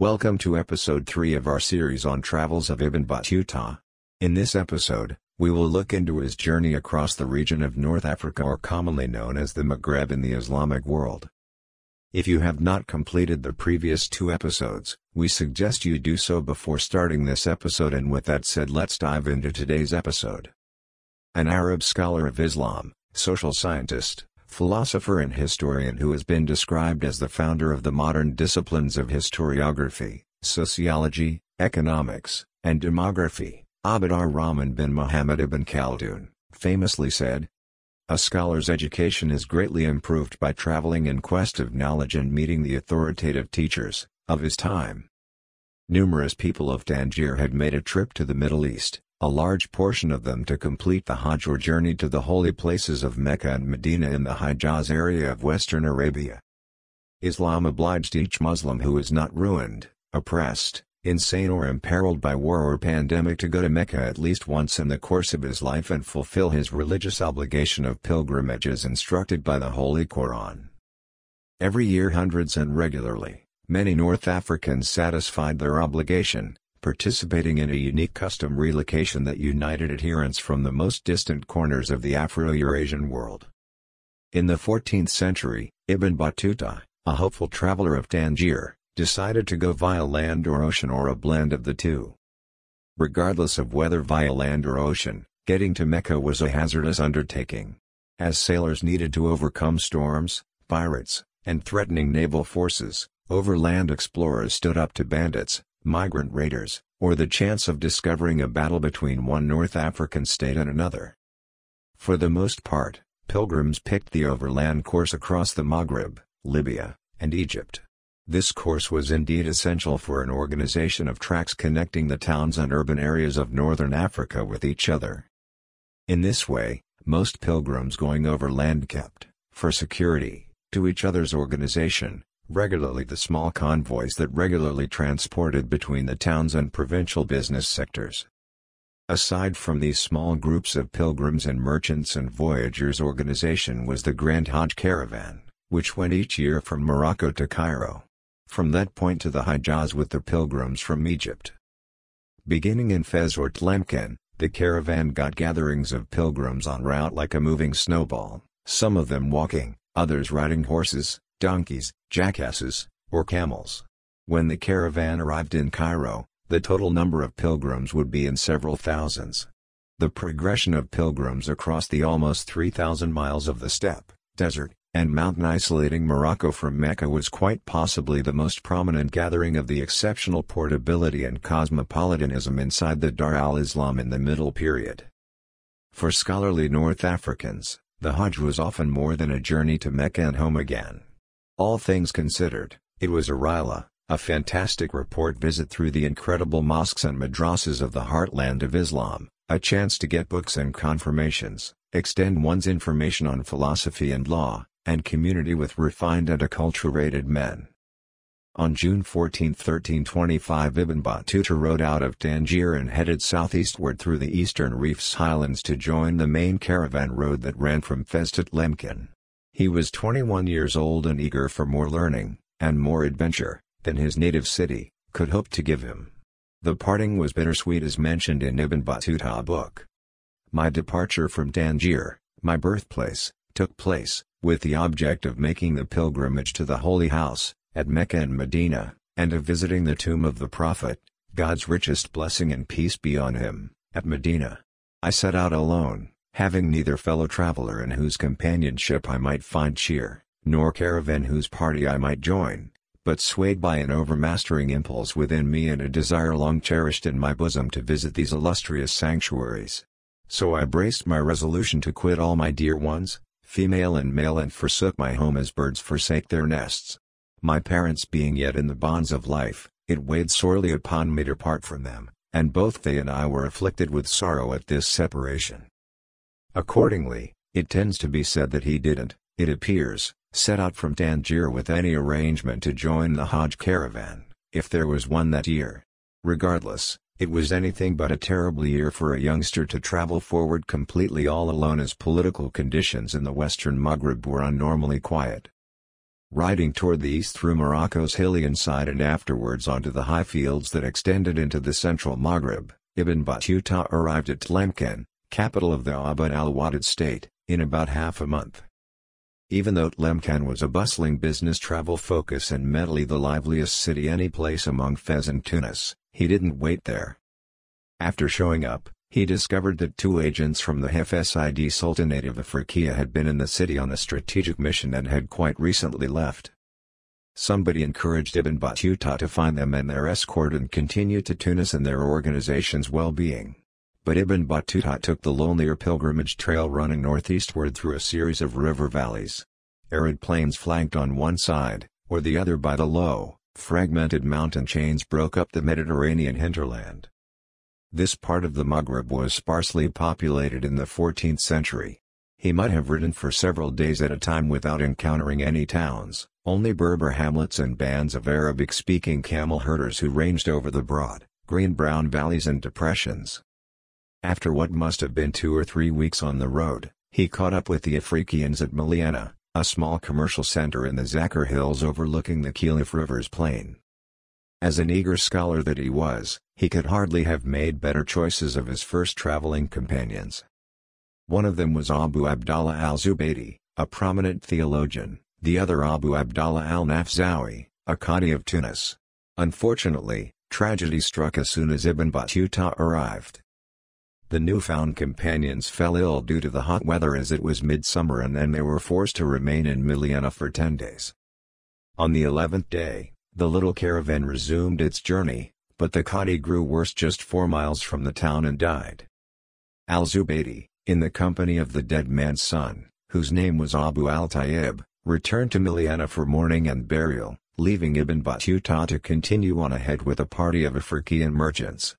Welcome to episode 3 of our series on travels of Ibn Battuta. In this episode, we will look into his journey across the region of North Africa or commonly known as the Maghreb in the Islamic world. If you have not completed the previous two episodes, we suggest you do so before starting this episode and with that said let's dive into today's episode. An Arab scholar of Islam, social scientist, philosopher and historian who has been described as the founder of the modern disciplines of historiography, sociology, economics, and demography, Abd ar-Rahman bin Muhammad ibn Khaldun, famously said, A scholar's education is greatly improved by traveling in quest of knowledge and meeting the authoritative teachers, of his time. Numerous people of Tangier had made a trip to the Middle East, a large portion of them to complete the Hajj or journey to the holy places of Mecca and Medina in the Hijaz area of western Arabia. Islam obliged each Muslim who is not ruined, oppressed, insane or imperiled by war or pandemic to go to Mecca at least once in the course of his life and fulfill his religious obligation of pilgrimage as instructed by the Holy Quran. Every year hundreds and regularly, many North Africans satisfied their obligation, participating in a unique custom relocation that united adherents from the most distant corners of the Afro-Eurasian world. In the 14th century, Ibn Battuta, a hopeful traveler of Tangier, decided to go via land or ocean or a blend of the two. Regardless of whether via land or ocean, getting to Mecca was a hazardous undertaking. As sailors needed to overcome storms, pirates, and threatening naval forces, overland explorers stood up to bandits, migrant raiders, or the chance of discovering a battle between one North African state and another. For the most part, pilgrims picked the overland course across the Maghreb, Libya, and Egypt. This course was indeed essential for an organization of tracks connecting the towns and urban areas of northern Africa with each other. In this way, most pilgrims going overland kept, for security, to each other's organization, regularly the small convoys that regularly transported between the towns and provincial business sectors. Aside from these small groups of pilgrims and merchants and voyagers organization was the Grand Hajj Caravan, which went each year from Morocco to Cairo. From that point to the Hijaz with the pilgrims from Egypt. Beginning in Fez or Tlemcen, the caravan got gatherings of pilgrims en route like a moving snowball, some of them walking, others riding horses, donkeys, jackasses, or camels. When the caravan arrived in Cairo, the total number of pilgrims would be in several thousands. The progression of pilgrims across the almost 3,000 miles of the steppe, desert, and mountain isolating Morocco from Mecca was quite possibly the most prominent gathering of the exceptional portability and cosmopolitanism inside the Dar al-Islam in the Middle Period. For scholarly North Africans, the Hajj was often more than a journey to Mecca and home again. All things considered, it was a Rihla, a fantastic report visit through the incredible mosques and madrasas of the heartland of Islam, a chance to get books and confirmations, extend one's information on philosophy and law, and community with refined and acculturated men. On June 14, 1325 Ibn Battuta rode out of Tangier and headed southeastward through the eastern reefs highlands to join the main caravan road that ran from Fez to Tlemcen. He was 21 years old and eager for more learning, and more adventure, than his native city, could hope to give him. The parting was bittersweet as mentioned in Ibn Battuta book. My departure from Tangier, my birthplace, took place, with the object of making the pilgrimage to the Holy House, at Mecca and Medina, and of visiting the tomb of the Prophet, God's richest blessing and peace be on him, at Medina. I set out alone, having neither fellow traveler in whose companionship I might find cheer, nor caravan whose party I might join, but swayed by an overmastering impulse within me and a desire long cherished in my bosom to visit these illustrious sanctuaries. So I braced my resolution to quit all my dear ones, female and male and forsook my home as birds forsake their nests. My parents being yet in the bonds of life, it weighed sorely upon me to part from them, and both they and I were afflicted with sorrow at this separation. Accordingly, it tends to be said that he didn't, it appears, set out from Tangier with any arrangement to join the Hajj caravan, if there was one that year. Regardless, it was anything but a terrible year for a youngster to travel forward completely all alone as political conditions in the western Maghreb were unnormally quiet. riding toward the east through Morocco's hilly inside and afterwards onto the high fields that extended into the central Maghreb, Ibn Battuta arrived at Tlemcen, capital of the Abd al-Wadid state, in about half a month. Even though Tlemcen was a bustling business travel focus and mentally the liveliest city any place among Fez and Tunis, he didn't wait there. After showing up, he discovered that two agents from the Hafsid Sultanate of Afriqiya had been in the city on a strategic mission and had quite recently left. Somebody encouraged Ibn Battuta to find them and their escort and continue to Tunis and their organization's well-being. But Ibn Battuta took the lonelier pilgrimage trail running northeastward through a series of river valleys. Arid plains flanked on one side, or the other by the low, fragmented mountain chains broke up the Mediterranean hinterland. This part of the Maghreb was sparsely populated in the 14th century. He might have ridden for several days at a time without encountering any towns, only Berber hamlets and bands of Arabic-speaking camel herders who ranged over the broad, green-brown valleys and depressions. After what must have been two or three weeks on the road, he caught up with the Afrikians at Miliana, a small commercial center in the Zakar Hills overlooking the Khelif River's plain. As an eager scholar that he was, he could hardly have made better choices of his first traveling companions. One of them was Abu Abdallah al-Zubaydi, a prominent theologian, the other Abu Abdallah al-Nafzawi, a Qadi of Tunis. Unfortunately, tragedy struck as soon as Ibn Battuta arrived. The newfound companions fell ill due to the hot weather as it was midsummer and then they were forced to remain in Miliana for ten days. On the eleventh day, the little caravan resumed its journey, but the Qadi grew worse just four miles from the town and died. Al-Zubaydi, in the company of the dead man's son, whose name was Abu al-Tayyib, returned to Miliana for mourning and burial, leaving Ibn Battuta to continue on ahead with a party of African merchants.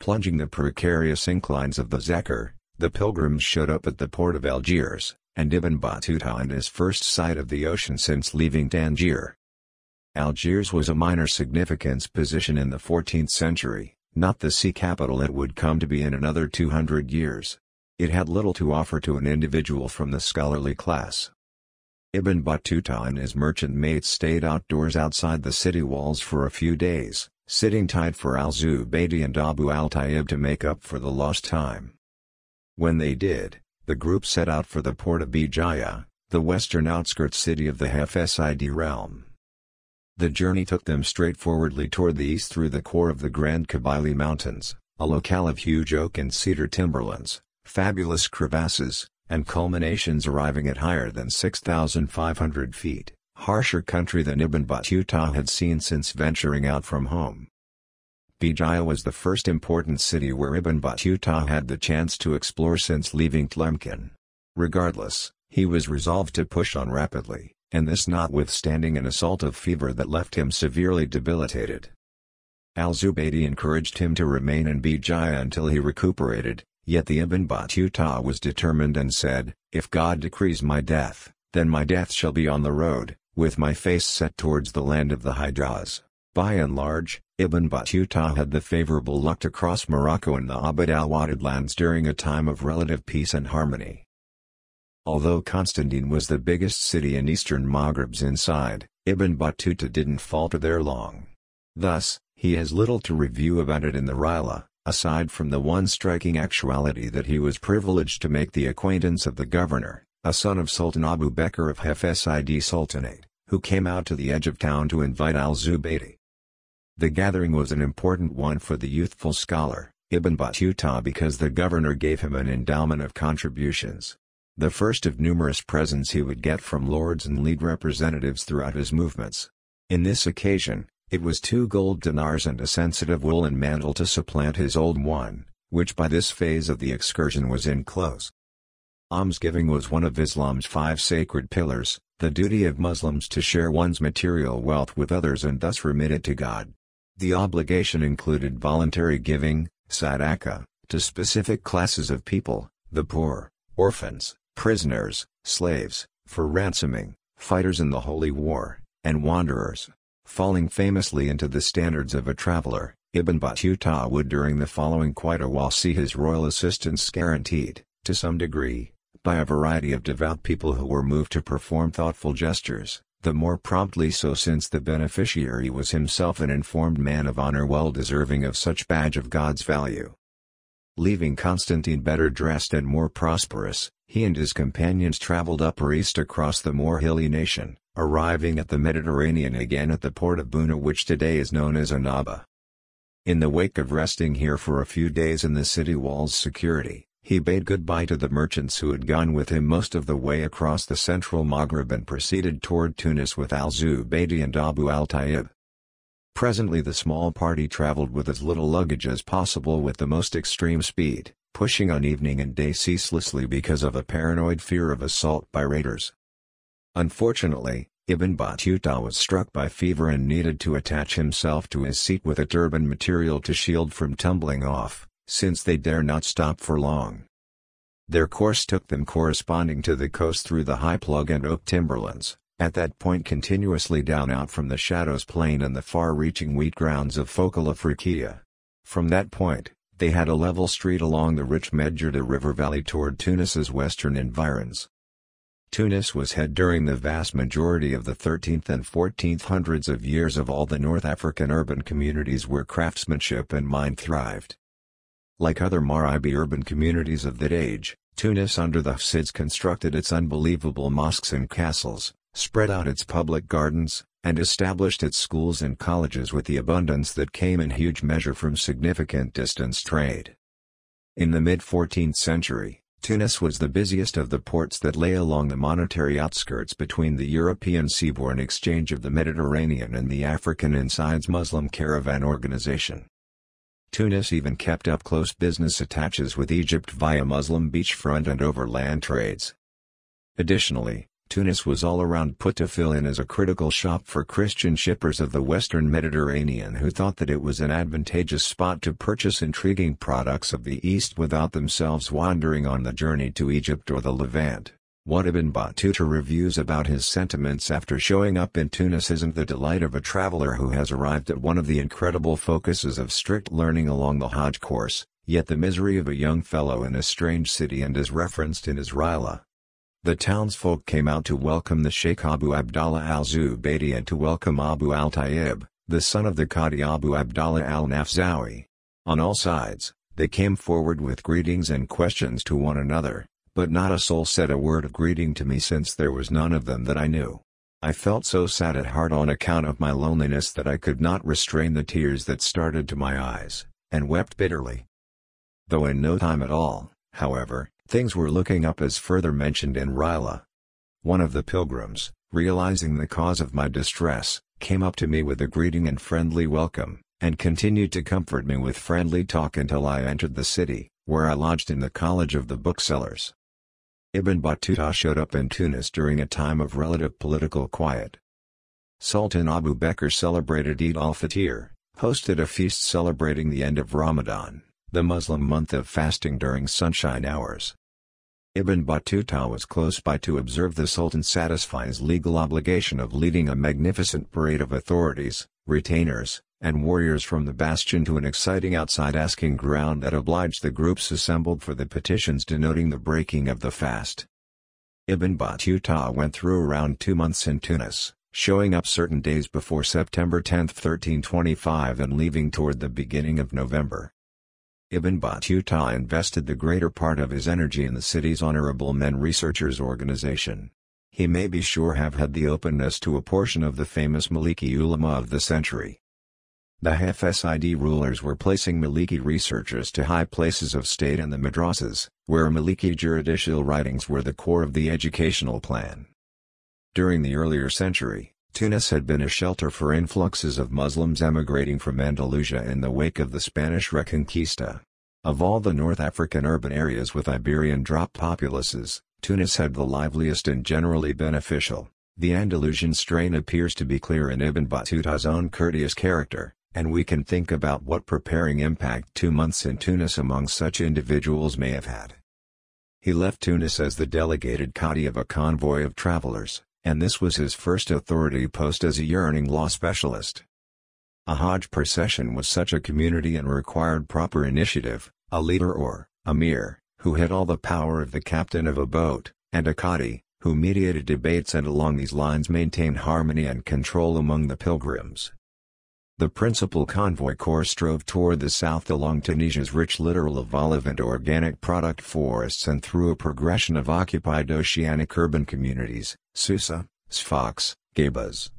Plunging the precarious inclines of the Zakar, the pilgrims showed up at the port of Algiers, and Ibn Battuta and his first sight of the ocean since leaving Tangier. Algiers was a minor significance position in the 14th century, not the sea capital it would come to be in another 200 years. It had little to offer to an individual from the scholarly class. Ibn Battuta and his merchant mates stayed outdoors outside the city walls for a few days, sitting tight for al-Zubaydi and Abu al-Tayyib to make up for the lost time. When they did, the group set out for the port of Bijaya, the western outskirts city of the Hafsid realm. The journey took them straightforwardly toward the east through the core of the Grand Kabyle Mountains, a locale of huge oak and cedar timberlands, fabulous crevasses, and culminations arriving at higher than 6,500 feet harsher country than Ibn Battuta had seen since venturing out from home. Bijaya was the first important city where Ibn Battuta had the chance to explore since leaving Tlemcen. Regardless, he was resolved to push on rapidly, and this notwithstanding an assault of fever that left him severely debilitated. Al-Zubaydi encouraged him to remain in Bijaya until he recuperated, yet the Ibn Battuta was determined and said, If God decrees my death, then my death shall be on the road, with my face set towards the land of the Hijaz. By and large, Ibn Battuta had the favorable luck to cross Morocco and the Abd al-Wadid lands during a time of relative peace and harmony. Although Constantine was the biggest city in eastern Maghreb's inside, Ibn Battuta didn't falter there long. Thus, he has little to review about it in the Rihla, aside from the one striking actuality that he was privileged to make the acquaintance of the governor, a son of Sultan Abu Bakr of Hafsid Sultanate, who came out to the edge of town to invite al-Zubaydi. The gathering was an important one for the youthful scholar, Ibn Battuta because the governor gave him an endowment of contributions. The first of numerous presents he would get from lords and league representatives throughout his movements. In this occasion, it was two gold dinars and a sensitive woolen mantle to supplant his old one, which by this phase of the excursion was in close. Almsgiving was one of Islam's five sacred pillars, the duty of Muslims to share one's material wealth with others and thus remit it to God. The obligation included voluntary giving, sadaqah, to specific classes of people, the poor, orphans, prisoners, slaves, for ransoming, fighters in the Holy War, and wanderers. Falling famously into the standards of a traveler, Ibn Battuta would during the following quite a while see his royal assistance guaranteed, to some degree, by a variety of devout people who were moved to perform thoughtful gestures, the more promptly so since the beneficiary was himself an informed man of honor well deserving of such badge of God's value. Leaving Constantine better dressed and more prosperous, he and his companions traveled upper east across the more hilly nation, arriving at the Mediterranean again at the port of Buna which today is known as Annaba. In the wake of resting here for a few days in the city wall's security, he bade goodbye to the merchants who had gone with him most of the way across the central Maghreb and proceeded toward Tunis with al-Zubaydi and Abu al-Tayyib. Presently the small party traveled with as little luggage as possible with the most extreme speed, pushing on evening and day ceaselessly because of a paranoid fear of assault by raiders. Unfortunately, Ibn Battuta was struck by fever and needed to attach himself to his seat with a turban material to shield from tumbling off since they dare not stop for long. Their course took them corresponding to the coast through the high plug and oak timberlands, at that point continuously down out from the Shadows Plain and the far-reaching wheat grounds of Focal Afriqiya. From that point, they had a level street along the rich Medjerda River valley toward Tunis's western environs. Tunis was head during the vast majority of the 13th and 14th hundreds of years of all the North African urban communities where craftsmanship and mind thrived. Like other Maghribi urban communities of that age, Tunis under the Hafsids constructed its unbelievable mosques and castles, spread out its public gardens, and established its schools and colleges with the abundance that came in huge measure from significant distance trade. In the mid-14th century, Tunis was the busiest of the ports that lay along the monetary outskirts between the European seaborne exchange of the Mediterranean and the African Insides Muslim Caravan Organization. Tunis even kept up close business attaches with Egypt via Muslim beachfront and overland trades. Additionally, Tunis was all around put to fill in as a critical shop for Christian shippers of the western Mediterranean who thought that it was an advantageous spot to purchase intriguing products of the East without themselves wandering on the journey to Egypt or the Levant. What Ibn Battuta reviews about his sentiments after showing up in Tunis isn't the delight of a traveler who has arrived at one of the incredible focuses of strict learning along the Hajj course, yet the misery of a young fellow in a strange city and is referenced in his. The townsfolk came out to welcome the Sheikh Abu Abdallah al-Zubaydi and to welcome Abu al-Tayyib, the son of the Qadi Abu Abdallah al-Nafzawi. On all sides, they came forward with greetings and questions to one another, but not a soul said a word of greeting to me since there was none of them that I knew. I felt so sad at heart on account of my loneliness that I could not restrain the tears that started to my eyes, and wept bitterly. Though in no time at all, however, things were looking up as further mentioned in Rihla. One of the pilgrims, realizing the cause of my distress, came up to me with a greeting and friendly welcome, and continued to comfort me with friendly talk until I entered the city, where I lodged in the College of the Booksellers. Ibn Battuta showed up in Tunis during a time of relative political quiet. Sultan Abu Bakr celebrated Eid al-Fitr, hosted a feast celebrating the end of Ramadan, the Muslim month of fasting during sunshine hours. Ibn Battuta was close by to observe the Sultan satisfy his legal obligation of leading a magnificent parade of authorities, retainers, and warriors from the bastion to an exciting outside asking ground that obliged the groups assembled for the petitions denoting the breaking of the fast. Ibn Battuta went through around two months in Tunis, showing up certain days before September 10, 1325 and leaving toward the beginning of November. Ibn Battuta invested the greater part of his energy in the city's Honorable Men Researchers Organization. He may be sure have had the openness to a portion of the famous Maliki ulama of the century. The Hafsid rulers were placing Maliki researchers to high places of state and the madrasas, where Maliki juridical writings were the core of the educational plan. During the earlier century, Tunis had been a shelter for influxes of Muslims emigrating from Andalusia in the wake of the Spanish Reconquista. Of all the North African urban areas with Iberian drop populaces, Tunis had the liveliest and generally beneficial. The Andalusian strain appears to be clear in Ibn Battuta's own courteous character, and we can think about what preparing impact two months in Tunis among such individuals may have had. He left Tunis as the delegated Qadi of a convoy of travelers, and this was his first authority post as a yearning law specialist. A Hajj procession was such a community and required proper initiative, a leader or, emir, who had all the power of the captain of a boat, and a Qadi, who mediated debates and along these lines maintained harmony and control among the pilgrims. The principal convoy course drove toward the south along Tunisia's rich littoral of olive and organic product forests and through a progression of occupied oceanic urban communities, Susa, Sfax, Gabes.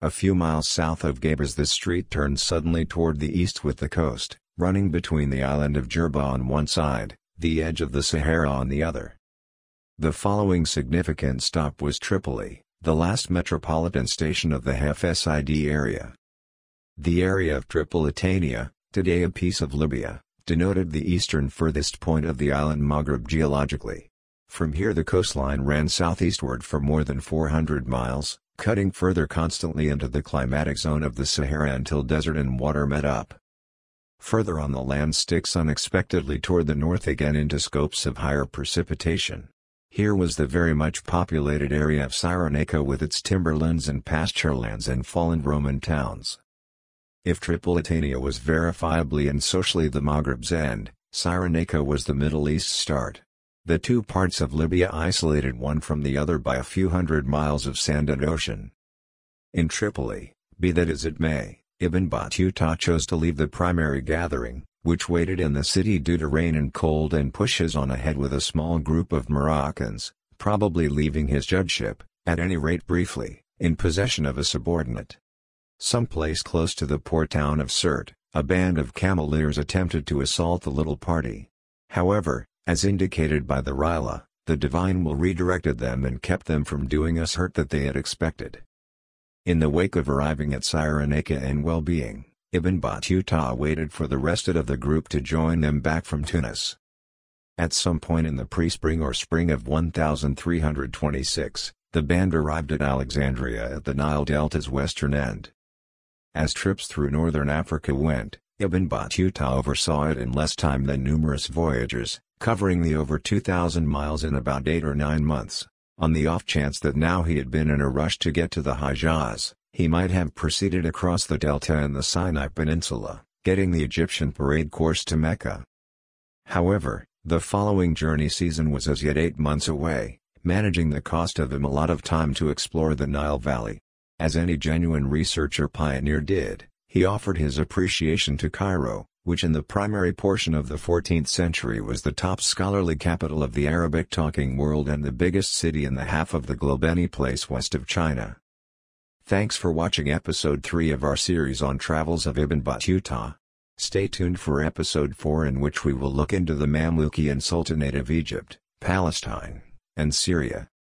A few miles south of Gabes the street turned suddenly toward the east with the coast, running between the island of Jerba on one side, the edge of the Sahara on the other. The following significant stop was Tripoli, the last metropolitan station of the Hafsid area. The area of Tripolitania, today a piece of Libya, denoted the eastern furthest point of the island Maghreb geologically. From here the coastline ran southeastward for more than 400 miles, cutting further constantly into the climatic zone of the Sahara until desert and water met up. Further on the land sticks unexpectedly toward the north again into scopes of higher precipitation. Here was the very much populated area of Cyrenaica with its timberlands and pasturelands and fallen Roman towns. If Tripolitania was verifiably and socially the Maghreb's end, Cyrenaica was the Middle East's start. The two parts of Libya isolated one from the other by a few hundred miles of sand and ocean. In Tripoli, be that as it may, Ibn Battuta chose to leave the primary gathering, which waited in the city due to rain and cold and pushes on ahead with a small group of Moroccans, probably leaving his judgeship, at any rate briefly, in possession of a subordinate. Someplace close to the port town of Sirte, a band of cameleers attempted to assault the little party. However, as indicated by the Rihla, the divine will redirected them and kept them from doing us hurt that they had expected. In the wake of arriving at Cyrenaica and well-being, Ibn Battuta waited for the rest of the group to join them back from Tunis. At some point in the pre-spring or spring of 1326, the band arrived at Alexandria at the Nile Delta's western end. As trips through northern Africa went, Ibn Battuta oversaw it in less time than numerous voyagers, covering the over 2,000 miles in about 8 or 9 months. On the off chance that now he had been in a rush to get to the Hijaz, he might have proceeded across the delta and the Sinai Peninsula, getting the Egyptian parade course to Mecca. However, the following journey season was as yet eight months away, managing the cost of him a lot of time to explore the Nile Valley. As any genuine researcher pioneer did, he offered his appreciation to Cairo, which in the primary portion of the 14th century was the top scholarly capital of the Arabic-talking world and the biggest city in the half of the globe any place west of China. Thanks for watching episode 3 of our series on travels of Ibn Battuta. Stay tuned for episode 4 in which we will look into the Mamlukian Sultanate of Egypt, Palestine, and Syria.